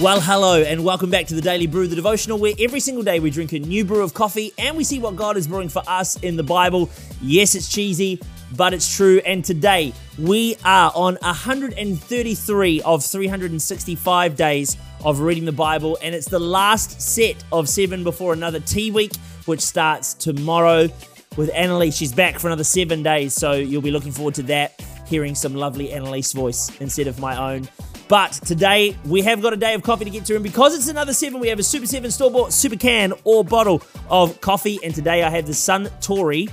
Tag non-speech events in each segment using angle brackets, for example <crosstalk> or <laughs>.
Well, hello, and welcome back to the Daily Brew, the devotional, where every single day we drink a new brew of coffee and we see what God is brewing for us in the Bible. Yes, it's cheesy, but it's true. And today we are on 133 of 365 days of reading the Bible, and it's the last set of seven before another Tea Week, which starts tomorrow with Annalise. She's back for another seven days, so you'll be looking forward to that, hearing some lovely Annalise voice instead of my own. But today we have got a day of coffee to get to, and because it's another seven, we have a Super 7 store bought super can or bottle of coffee. And today I have the Suntory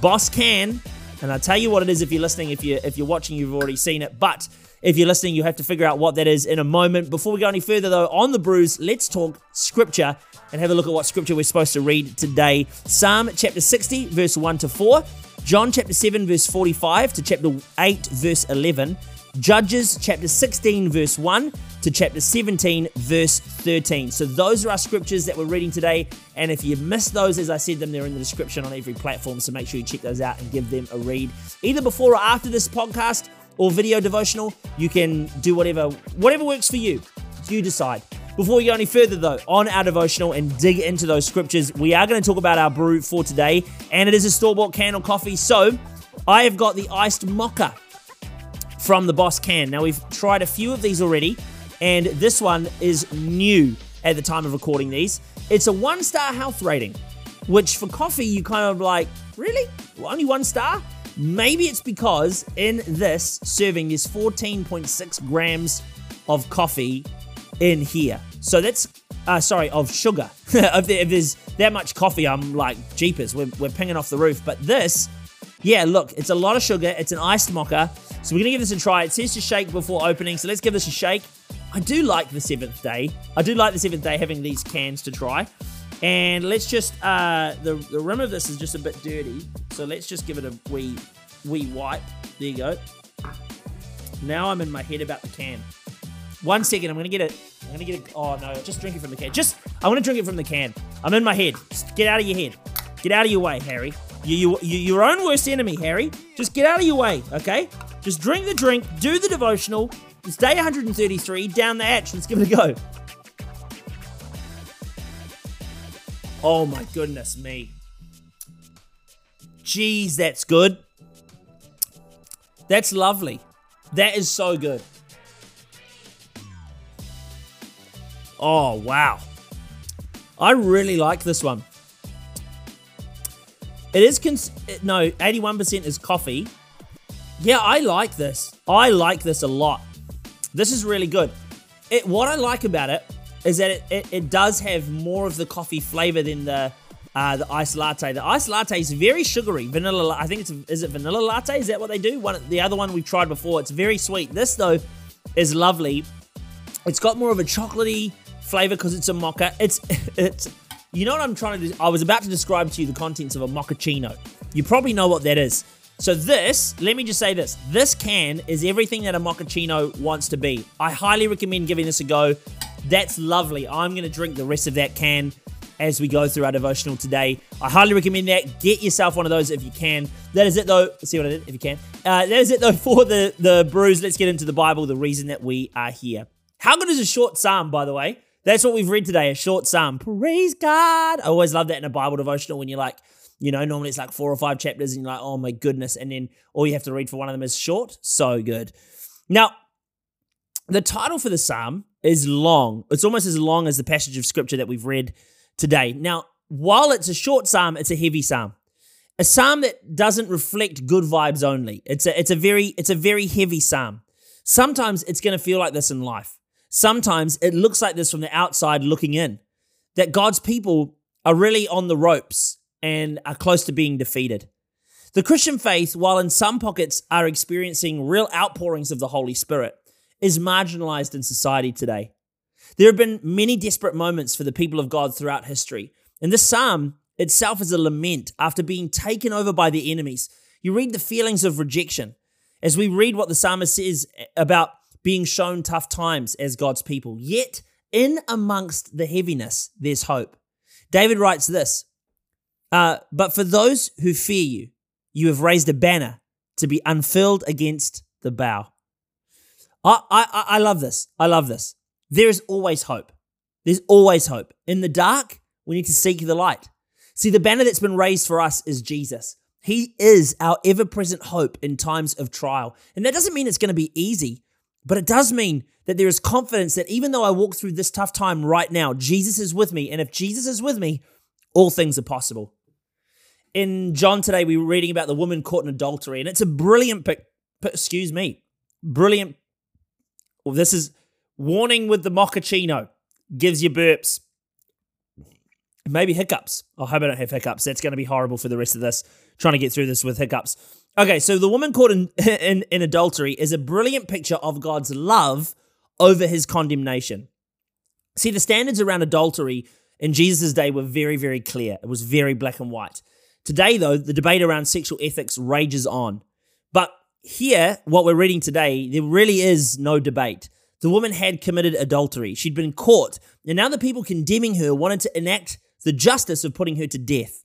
Boss Can. And I'll tell you what it is if you're listening. If you're if you're watching, you've already seen it. But if you're listening, you have to figure out what that is in a moment. Before we go any further, though, on the brews, let's talk scripture and have a look at what scripture we're supposed to read today. Psalm chapter 60, verse 1 to 4. John chapter 7, verse 45 to chapter 8, verse 11. Judges chapter 16, verse 1 to chapter 17, verse 13. So those are our scriptures that we're reading today. And if you missed those, as I said them, they're in the description on every platform. So make sure you check those out and give them a read. Either before or after this podcast or video devotional, you can do whatever whatever works for you. You decide. Before we go any further, though, on our devotional and dig into those scriptures, we are going to talk about our brew for today, and it is a store bought can of coffee. So I have got the iced mocha from the Boss Can. Now, we've tried a few of these already, and this one is new at the time of recording these. It's a one star health rating, which for coffee, you kind of like, really? Only one star? Maybe it's because in this serving, there's 14.6 grams of coffee in here. So that's, uh, sorry, of sugar. <laughs> if, if there's that much coffee, I'm like, jeepers, we're, we're pinging off the roof. But this, yeah, look, it's a lot of sugar. It's an iced mocha. So we're going to give this a try. It says to shake before opening, so let's give this a shake. I do like the seventh day. I do like the seventh day having these cans to try. And let's just, uh, the, the rim of this is just a bit dirty. So let's just give it a wee, wee wipe. There you go. Now I'm in my head about the can. One second, I'm going to get it. I'm going to get it. Oh, no, just drink it from the can. Just, I want to drink it from the can. I'm in my head. Just get out of your head. Get out of your way, Harry. You, you, you, your own worst enemy, Harry. Just get out of your way, okay? Just drink the drink, do the devotional. It's day 133, down the hatch. Let's give it a go. Oh my goodness me. Jeez, that's good. That's lovely. That is so good. Oh, wow. I really like this one. It is, cons- no, 81% is coffee. Yeah, I like this. I like this a lot. This is really good. It, what I like about it is that it, it, it does have more of the coffee flavor than the uh, the iced latte. The iced latte is very sugary. Vanilla, I think it's is it vanilla latte? Is that what they do? One, the other one we've tried before. It's very sweet. This though is lovely. It's got more of a chocolatey flavor because it's a mocha. It's <laughs> it's you know what I'm trying to do? I was about to describe to you the contents of a mochaccino. You probably know what that is. So this, let me just say this. This can is everything that a mochaccino wants to be. I highly recommend giving this a go. That's lovely. I'm going to drink the rest of that can as we go through our devotional today. I highly recommend that. Get yourself one of those if you can. That is it though. See what I did if you can. Uh, that is it though <laughs> for the, the brews. Let's get into the Bible, the reason that we are here. How good is a short psalm, by the way? That's what we've read today, a short psalm. Praise God. I always love that in a Bible devotional when you're like, you know, normally it's like four or five chapters and you're like, oh my goodness. And then all you have to read for one of them is short. So good. Now, the title for the psalm is long. It's almost as long as the passage of scripture that we've read today. Now, while it's a short psalm, it's a heavy psalm. A psalm that doesn't reflect good vibes only. It's a it's a very it's a very heavy psalm. Sometimes it's going to feel like this in life. Sometimes it looks like this from the outside looking in. That God's people are really on the ropes and are close to being defeated. The Christian faith, while in some pockets are experiencing real outpourings of the Holy Spirit, is marginalized in society today. There have been many desperate moments for the people of God throughout history. And this psalm itself is a lament after being taken over by the enemies. You read the feelings of rejection as we read what the psalmist says about being shown tough times as God's people. Yet, in amongst the heaviness, there's hope. David writes this uh, But for those who fear you, you have raised a banner to be unfurled against the bow. I, I, I love this. I love this. There is always hope. There's always hope. In the dark, we need to seek the light. See, the banner that's been raised for us is Jesus. He is our ever present hope in times of trial. And that doesn't mean it's going to be easy, but it does mean that there is confidence that even though I walk through this tough time right now, Jesus is with me. And if Jesus is with me, all things are possible. In John today, we were reading about the woman caught in adultery, and it's a brilliant pic. Excuse me, brilliant. Well, this is warning with the mochaccino gives you burps maybe hiccups. Oh, I hope I don't have hiccups. That's going to be horrible for the rest of this, trying to get through this with hiccups. Okay, so the woman caught in, <laughs> in, in adultery is a brilliant picture of God's love over his condemnation. See, the standards around adultery in Jesus' day were very, very clear. It was very black and white. Today, though, the debate around sexual ethics rages on. But here, what we're reading today, there really is no debate. The woman had committed adultery. She'd been caught. And now the people condemning her wanted to enact the justice of putting her to death.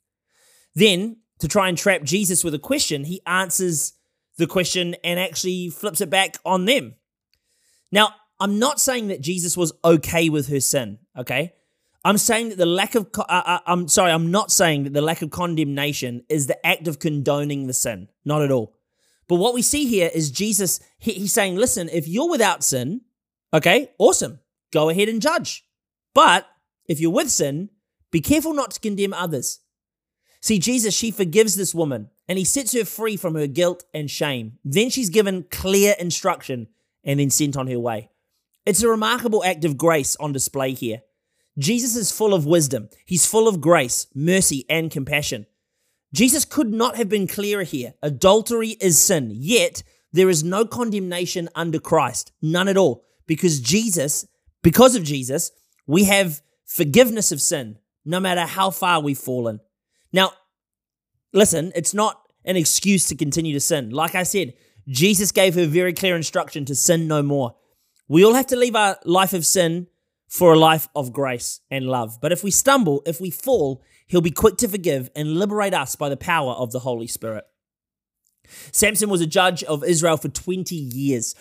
Then, to try and trap Jesus with a question, he answers the question and actually flips it back on them. Now, I'm not saying that Jesus was okay with her sin, okay? I'm saying that the lack of, uh, uh, I'm sorry, I'm not saying that the lack of condemnation is the act of condoning the sin. Not at all. But what we see here is Jesus, he, he's saying, listen, if you're without sin, okay, awesome, go ahead and judge. But if you're with sin, be careful not to condemn others. See, Jesus, she forgives this woman and he sets her free from her guilt and shame. Then she's given clear instruction and then sent on her way. It's a remarkable act of grace on display here. Jesus is full of wisdom, he's full of grace, mercy, and compassion. Jesus could not have been clearer here. Adultery is sin, yet there is no condemnation under Christ, none at all, because Jesus, because of Jesus, we have forgiveness of sin, no matter how far we've fallen. Now, listen, it's not an excuse to continue to sin. Like I said, Jesus gave her very clear instruction to sin no more. We all have to leave our life of sin for a life of grace and love. But if we stumble, if we fall, he'll be quick to forgive and liberate us by the power of the Holy Spirit. Samson was a judge of Israel for 20 years,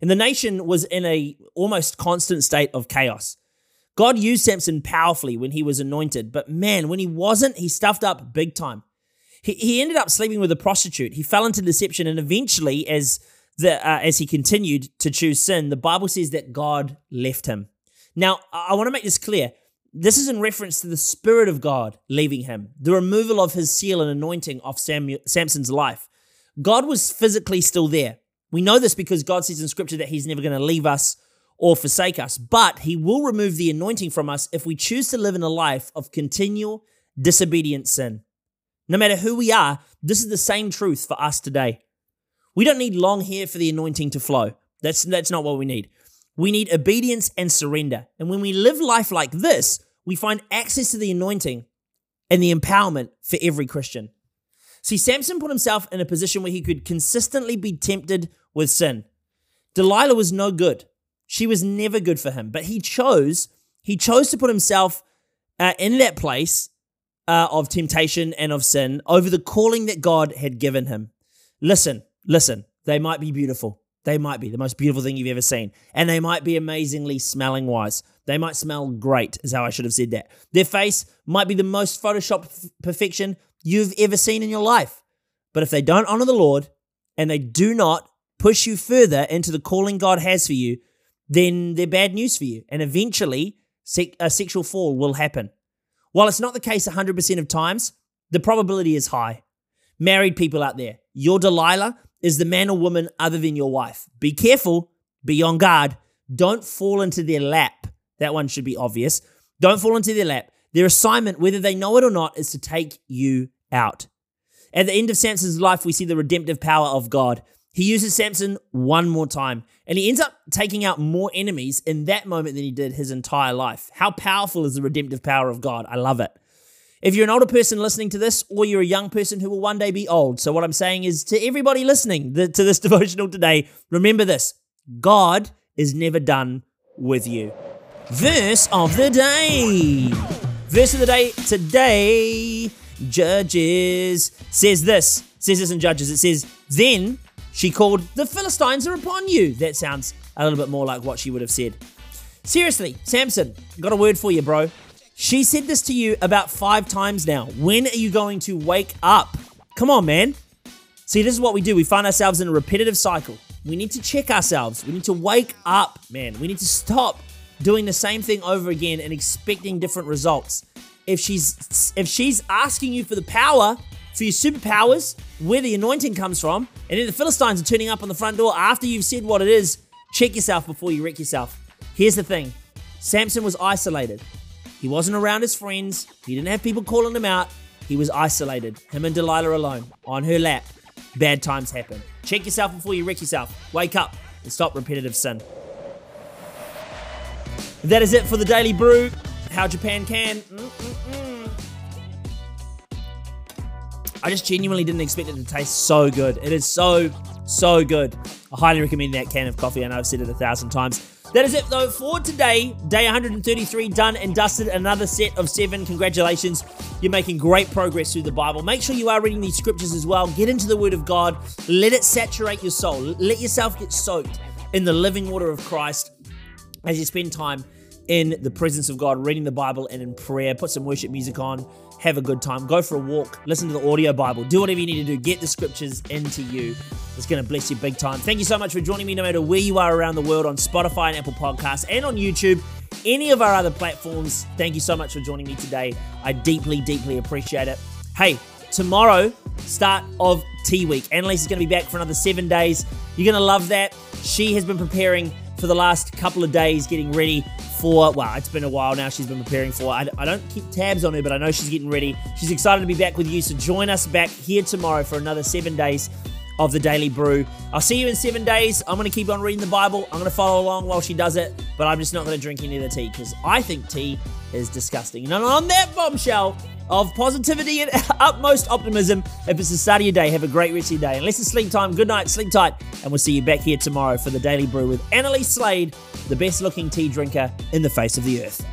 and the nation was in a almost constant state of chaos. God used Samson powerfully when he was anointed, but man, when he wasn't, he stuffed up big time. He, he ended up sleeping with a prostitute. He fell into deception, and eventually, as the uh, as he continued to choose sin, the Bible says that God left him. Now, I want to make this clear. This is in reference to the Spirit of God leaving him, the removal of his seal and anointing off Samuel, Samson's life. God was physically still there. We know this because God says in Scripture that He's never going to leave us or forsake us, but he will remove the anointing from us if we choose to live in a life of continual disobedient sin. No matter who we are, this is the same truth for us today. We don't need long hair for the anointing to flow. That's, that's not what we need. We need obedience and surrender. And when we live life like this, we find access to the anointing and the empowerment for every Christian. See, Samson put himself in a position where he could consistently be tempted with sin. Delilah was no good. She was never good for him, but he chose he chose to put himself uh, in that place uh, of temptation and of sin over the calling that God had given him. Listen, listen. They might be beautiful. They might be the most beautiful thing you've ever seen, and they might be amazingly smelling wise. They might smell great, is how I should have said that. Their face might be the most Photoshop perfection you've ever seen in your life. But if they don't honor the Lord and they do not push you further into the calling God has for you, then they're bad news for you. And eventually, a uh, sexual fall will happen. While it's not the case 100% of times, the probability is high. Married people out there, your Delilah is the man or woman other than your wife. Be careful, be on guard. Don't fall into their lap. That one should be obvious. Don't fall into their lap. Their assignment, whether they know it or not, is to take you out. At the end of Samson's life, we see the redemptive power of God. He uses Samson one more time, and he ends up taking out more enemies in that moment than he did his entire life. How powerful is the redemptive power of God? I love it. If you're an older person listening to this, or you're a young person who will one day be old, so what I'm saying is to everybody listening to this <laughs> devotional today, remember this God is never done with you. Verse of the day. Verse of the day today, Judges says this, says this in Judges. It says, Then she called, The Philistines are upon you. That sounds a little bit more like what she would have said. Seriously, Samson, got a word for you, bro. She said this to you about five times now. When are you going to wake up? Come on, man. See, this is what we do. We find ourselves in a repetitive cycle. We need to check ourselves. We need to wake up, man. We need to stop doing the same thing over again and expecting different results. If she's if she's asking you for the power, for your superpowers, where the anointing comes from, and then the Philistines are turning up on the front door after you've said what it is, check yourself before you wreck yourself. Here's the thing Samson was isolated. He wasn't around his friends, he didn't have people calling him out. He was isolated, him and Delilah alone, on her lap. Bad times happen. Check yourself before you wreck yourself. Wake up and stop repetitive sin. That is it for the Daily Brew. How Japan can. Mm-mm-mm. I just genuinely didn't expect it to taste so good. It is so, so good. I highly recommend that can of coffee. I know I've said it a thousand times. That is it though for today. Day 133 done and dusted. Another set of seven. Congratulations. You're making great progress through the Bible. Make sure you are reading these scriptures as well. Get into the Word of God. Let it saturate your soul. Let yourself get soaked in the living water of Christ as you spend time in the presence of God, reading the Bible and in prayer. Put some worship music on, have a good time, go for a walk, listen to the audio Bible, do whatever you need to do, get the scriptures into you. It's going to bless you big time. Thank you so much for joining me, no matter where you are around the world on Spotify and Apple Podcasts and on YouTube, any of our other platforms. Thank you so much for joining me today. I deeply, deeply appreciate it. Hey, tomorrow, start of T Week. Annalise is going to be back for another seven days. You're going to love that. She has been preparing for the last couple of days, getting ready for, well, it's been a while now she's been preparing for. I, I, don't keep tabs on her, but I know she's getting ready. She's excited to be back with you. So join us back here tomorrow for another seven days of the Daily Brew. I'll see you in seven days. I'm going to keep on reading the Bible. I'm going to follow along while she does it, but I'm just not going to drink any of the tea because I think tea is disgusting. And on that bombshell of positivity and <laughs> utmost optimism, if it's the start of your day, have a great rest of your day. Unless it's sleep time, good night, sleep tight, and we'll see you back here tomorrow for the Daily Brew with Annalise Slade, the best looking tea drinker in the face of the earth.